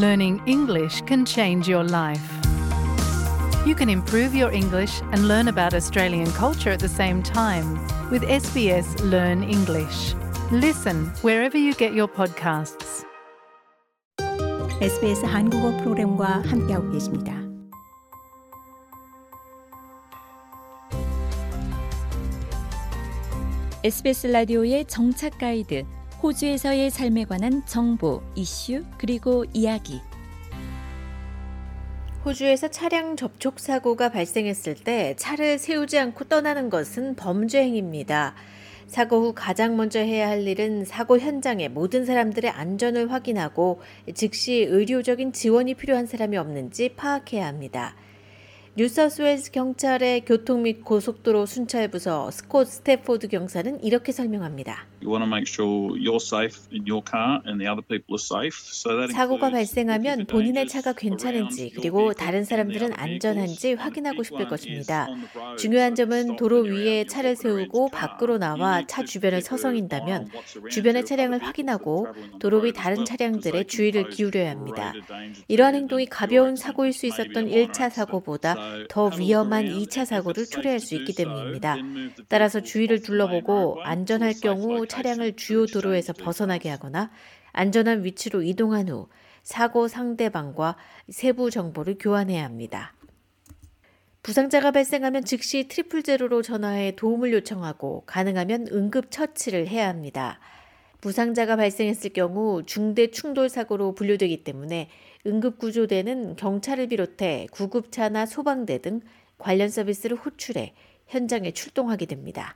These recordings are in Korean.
learning English can change your life. You can improve your English and learn about Australian culture at the same time with SBS Learn English. Listen wherever you get your podcasts. SBS 한국어 프로그램과 함께하고 계십니다. SBS 라디오의 정착 가이드, 호주에서의 삶에 관한 정보, 이슈, 그리고 이야기. 호주에서 차량 접촉 사고가 발생했을 때 차를 세우지 않고 떠나는 것은 범죄 행위입니다. 사고 후 가장 먼저 해야 할 일은 사고 현장의 모든 사람들의 안전을 확인하고 즉시 의료적인 지원이 필요한 사람이 없는지 파악해야 합니다. 뉴사우스웨일스 경찰의 교통 및 고속도로 순찰 부서 스콧 스태포드 경사는 이렇게 설명합니다. 사고가 발생하면 본인의 차가 괜찮은지 그리고 다른 사람들은 안전한지 확인하고 싶을 것입니다. 중요한 점은 도로 위에 차를 세우고 밖으로 나와 차 주변을 서성인다면 주변의 차량을 확인하고 도로 위 다른 차량들의 주의를 기울여야 합니다. 이러한 행동이 가벼운 사고일 수 있었던 1차 사고보다 더 위험한 2차 사고를 초래할 수 있기 때문입니다. 따라서 주위를 둘러보고 안전할 경우 차량을 주요 도로에서 벗어나게 하거나 안전한 위치로 이동한 후 사고 상대방과 세부 정보를 교환해야 합니다. 부상자가 발생하면 즉시 Triple Zero로 전화해 도움을 요청하고 가능하면 응급 처치를 해야 합니다. 부상자가 발생했을 경우 중대 충돌 사고로 분류되기 때문에 응급 구조대는 경찰을 비롯해 구급차나 소방대 등 관련 서비스를 호출해 현장에 출동하게 됩니다.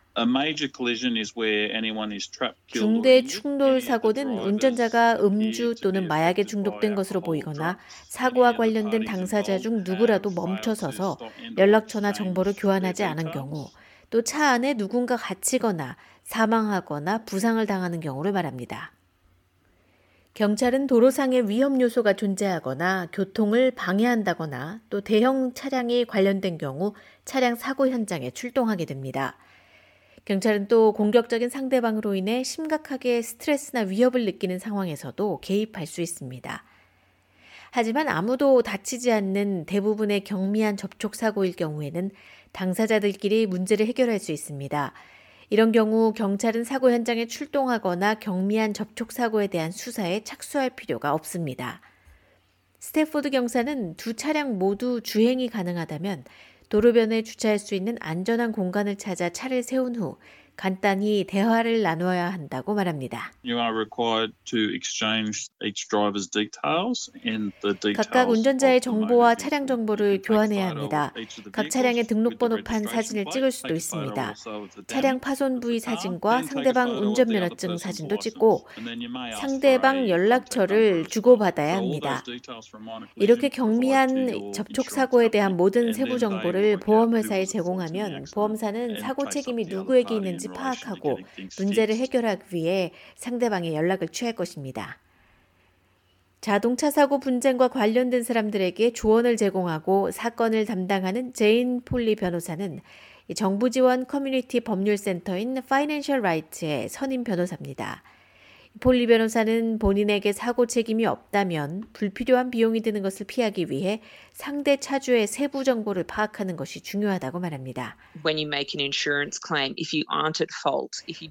중대 충돌 사고는 운전자가 음주 또는 마약에 중독된 것으로 보이거나 사고와 관련된 당사자 중 누구라도 멈춰서서 연락처나 정보를 교환하지 않은 경우 또 차 안에 누군가 갇히거나 사망하거나 부상을 당하는 경우를 말합니다. 경찰은 도로상의 위험 요소가 존재하거나 교통을 방해한다거나 또 대형 차량이 관련된 경우 차량 사고 현장에 출동하게 됩니다. 경찰은 또 공격적인 상대방으로 인해 심각하게 스트레스나 위협을 느끼는 상황에서도 개입할 수 있습니다. 하지만 아무도 다치지 않는 대부분의 경미한 접촉 사고일 경우에는 당사자들끼리 문제를 해결할 수 있습니다. 이런 경우 경찰은 사고 현장에 출동하거나 경미한 접촉 사고에 대한 수사에 착수할 필요가 없습니다. 스태포드 경사는 두 차량 모두 주행이 가능하다면 도로변에 주차할 수 있는 안전한 공간을 찾아 차를 세운 후 간단히 대화를 나누어야 한다고 말합니다. 각각 운전자의 정보와 차량 정보를 교환해야 합니다. 각 차량의 등록번호판 사진을 찍을 수도 있습니다. 차량 파손 부위 사진과 상대방 운전면허증 사진도 찍고 상대방 연락처를 주고받아야 합니다. 이렇게 경미한 접촉 사고에 대한 모든 세부 정보를 보험회사에 제공하면 보험사는 사고 책임이 누구에게 있는지 파악하고 문제를 해결하기 위해 상대방에 연락을 취할 것입니다. 자동차 사고 분쟁과 관련된 사람들에게 조언을 제공하고 사건을 담당하는 제인 폴리 변호사는 정부 지원 커뮤니티 법률센터인 파이낸셜 라이트의 선임 변호사입니다. 폴리 변호사는 본인에게 사고 책임이 없다면 불필요한 비용이 드는 것을 피하기 위해 상대 차주의 세부 정보를 파악하는 것이 중요하다고 말합니다.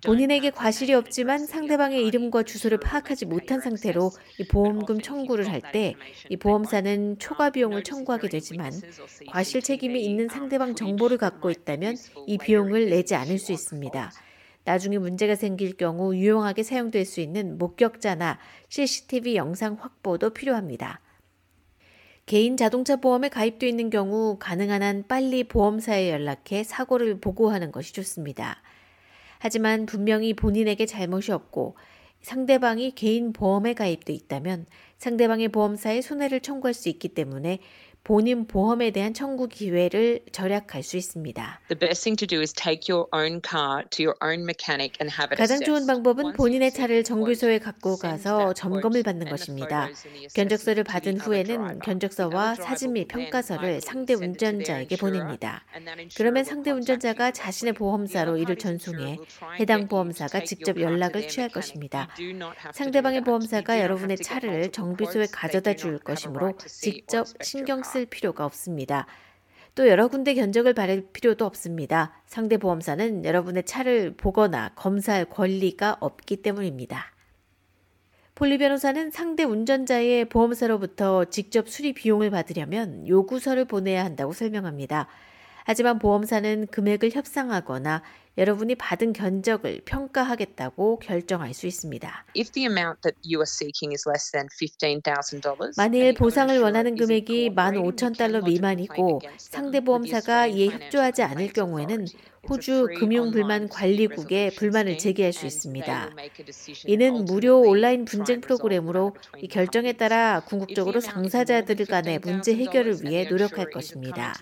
본인에게 과실이 없지만 상대방의 이름과 주소를 파악하지 못한 상태로 보험금 청구를 할 때 이 보험사는 초과 비용을 청구하게 되지만 과실 책임이 있는 상대방 정보를 갖고 있다면 이 비용을 내지 않을 수 있습니다. 나중에 문제가 생길 경우 유용하게 사용될 수 있는 목격자나 CCTV 영상 확보도 필요합니다. 개인 자동차 보험에 가입되어 있는 경우 가능한 한 빨리 보험사에 연락해 사고를 보고하는 것이 좋습니다. 하지만 분명히 본인에게 잘못이 없고 상대방이 개인 보험에 가입돼 있다면 상대방의 보험사에 손해를 청구할 수 있기 때문에 본인 보험에 대한 청구 기회를 절약할 수 있습니다. The best thing to do is take your own car to your own mechanic and have it 가장 좋은. 방법은 본인의 차를 정비소에 갖고 가서 점검을 받는 것입니다. 견적서를 받은 후에는. 견적서와 사진 및 평가서를 상대 운전자에게 보냅니다. 그러면 상대 운전자가 자신의. 보험사로 이를 전송해 해당 보험사가 직접 연락을 취할. 것입니다. 상대방의. 보험사가 여러분의 차를 정비소에 가져다 줄 것이므로 직접 신경 car. 쓸 필요가 없습니다. 또 여러 군데 견적을 받을 필요도 없습니다. 상대 보험사는 여러분의 차를 보거나 검사할 권리가 없기 때문입니다. 폴리 변호사는 상대 운전자의 보험사로부터 직접 수리 비용을 받으려면 요구서를 보내야 한다고 설명합니다. 하지만 보험사는 금액을 협상하거나 여러분이 받은 견적을 평가하겠다고 결정할 수 있습니다. If the amount that you are seeking is less than $15,000, 만일 보상을 원하는 금액이 15,000달러 미만이고 상대 보험사가 이에 협조하지 않을 경우에는 호주 금융불만관리국에 불만을 제기할 수 있습니다. 이는 무료 온라인 분쟁 프로그램으로 이 결정에 따라 궁극적으로 당사자들 간의 문제 해결을 위해 노력할 것입니다.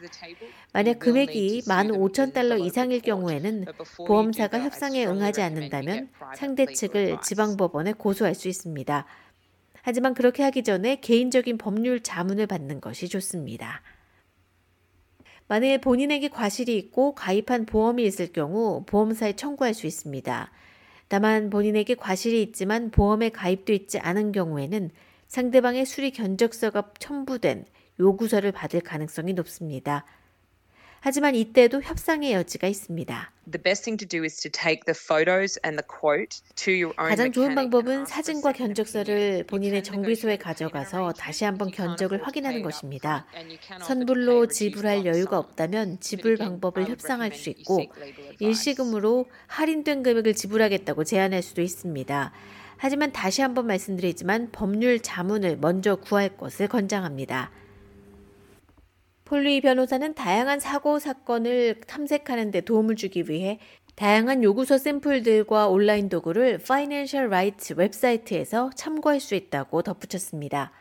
만약 금액이 15,000달러 이상일 경우에는 보험사가 협상에 응하지 않는다면 상대 측을 지방법원에 고소할 수 있습니다. 하지만 그렇게 하기 전에 개인적인 법률 자문을 받는 것이 좋습니다. 만일 본인에게 과실이 있고 가입한 보험이 있을 경우 보험사에 청구할 수 있습니다. 다만 본인에게 과실이 있지만 보험에 가입돼 있지 않은 경우에는 상대방의 수리 견적서가 첨부된 요구서를 받을 가능성이 높습니다. 하지만 이때도 협상의 여지가 있습니다. The best thing to do is to take the photos and the quote to your own 가장 좋은 방법은 사진과 견적서를. 본인의 정비소에 가져가서 다시 한번 견적을 확인하는 것입니다. 선불로 지불할 여유가. 없다면 지불 방법을 협상할 수 있고. 일시금으로 할인된 금액을 지불하겠다고 제안할 수도 있습니다. 하지만 다시 한번 말씀드리지만 법률 자문을 먼저 구할 것을 권장합니다. 폴리 변호사는 다양한 사고 사건을 탐색하는 데 도움을 주기 위해 다양한 요구서 샘플들과 온라인 도구를 Financial Rights 웹사이트에서 참고할 수 있다고 덧붙였습니다.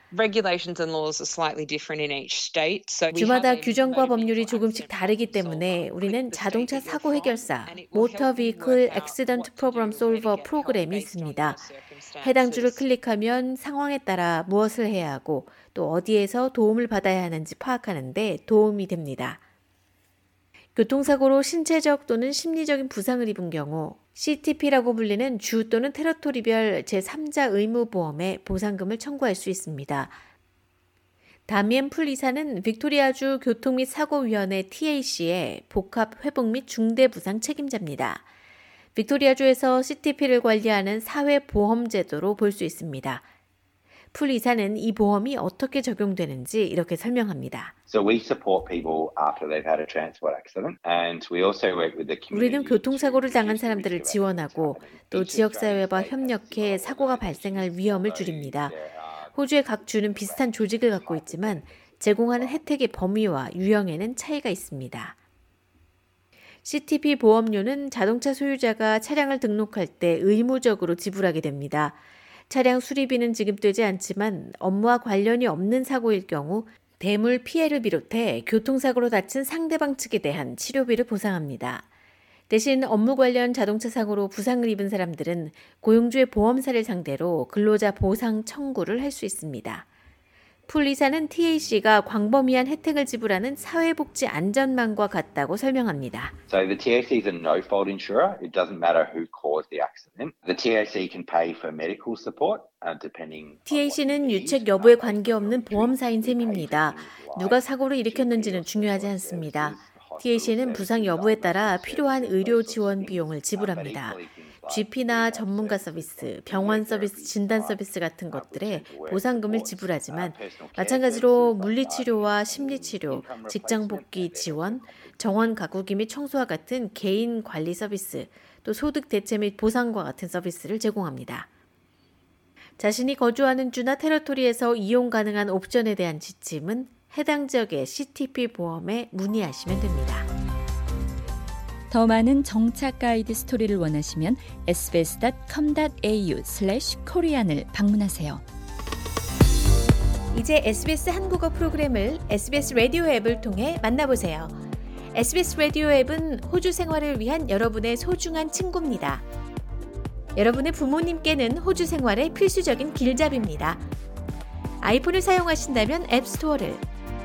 주마다 규정과 법률이 조금씩 다르기 때문에. 우리는 자동차 사고 해결사 모터 비클 액시던트 프로그램 솔버 프로그램이 있습니다. 해당 줄을 클릭하면 상황에 따라 무엇을 해야 하고 또 어디에서 도움을 받아야 하는지 파악하는데 도움이 됩니다. 교통사고로 신체적 또는 심리적인 부상을 입은 경우 CTP라고 불리는 주 또는 테러토리별 제3자 의무보험에 보상금을 청구할 수 있습니다. 다미엔 풀 이사는 빅토리아주 교통 및 사고위원회 TAC의 복합 회복 및 중대 부상 책임자입니다. 빅토리아주에서 CTP를 관리하는 사회보험제도로 볼 수 있습니다. 풀 이사는 이 보험이 어떻게 적용되는지 이렇게 설명합니다. 우리는 교통사고를 당한 사람들을 지원하고 또. 지역사회와 협력해 사고가 발생할 위험을 줄입니다. 호주의 각 주는 비슷한 조직을 갖고 있지만 제공하는 혜택의 범위와 유형에는 차이가 있습니다. CTP 보험료는 자동차 소유자가 차량을 등록할 때 의무적으로 지불하게 됩니다. 차량 수리비는 지급되지 않지만 업무와 관련이 없는 사고일 경우 대물 피해를 비롯해 교통사고로 다친 상대방 측에 대한 치료비를 보상합니다. 대신 업무 관련 자동차 사고로 부상을 입은 사람들은 고용주의 보험사를 상대로 근로자 보상 청구를 할 수 있습니다. 풀리사는 TAC가 광범위한 혜택을 지불하는 사회복지 안전망과 같다고 설명합니다. So the TAC is a no-fault insurer. It doesn't matter who caused the accident. The TAC can pay for medical support, uh, TAC는 유책. 여부에 Uh, 관계없는 보험사인 셈입니다. 누가 사고를 일으켰는지는 중요하지 않습니다. TAC는 부상 여부에 따라 필요한 의료 지원 비용을 지불합니다. GP나 전문가 서비스, 병원 서비스, 진단 서비스 같은 것들에 보상금을 지불하지만 마찬가지로 물리치료와 심리치료, 직장 복귀 지원, 정원 가꾸기 및 청소와 같은 개인 관리 서비스, 또 소득 대체 및 보상과 같은 서비스를 제공합니다. 자신이 거주하는 주나 테러토리에서 이용 가능한 옵션에 대한 지침은 해당 지역의 CTP 보험에 문의하시면 됩니다. 더 많은 정착 가이드 스토리를 원하시면 sbs.com.au/korean을 방문하세요. 이제 SBS 한국어 프로그램을 SBS 라디오 앱을 통해 만나보세요. SBS 라디오 앱은 호주 생활을 위한 여러분의 소중한 친구입니다. 여러분의 부모님께는 호주 생활의 필수적인 길잡이입니다. 아이폰을 사용하신다면 앱스토어를,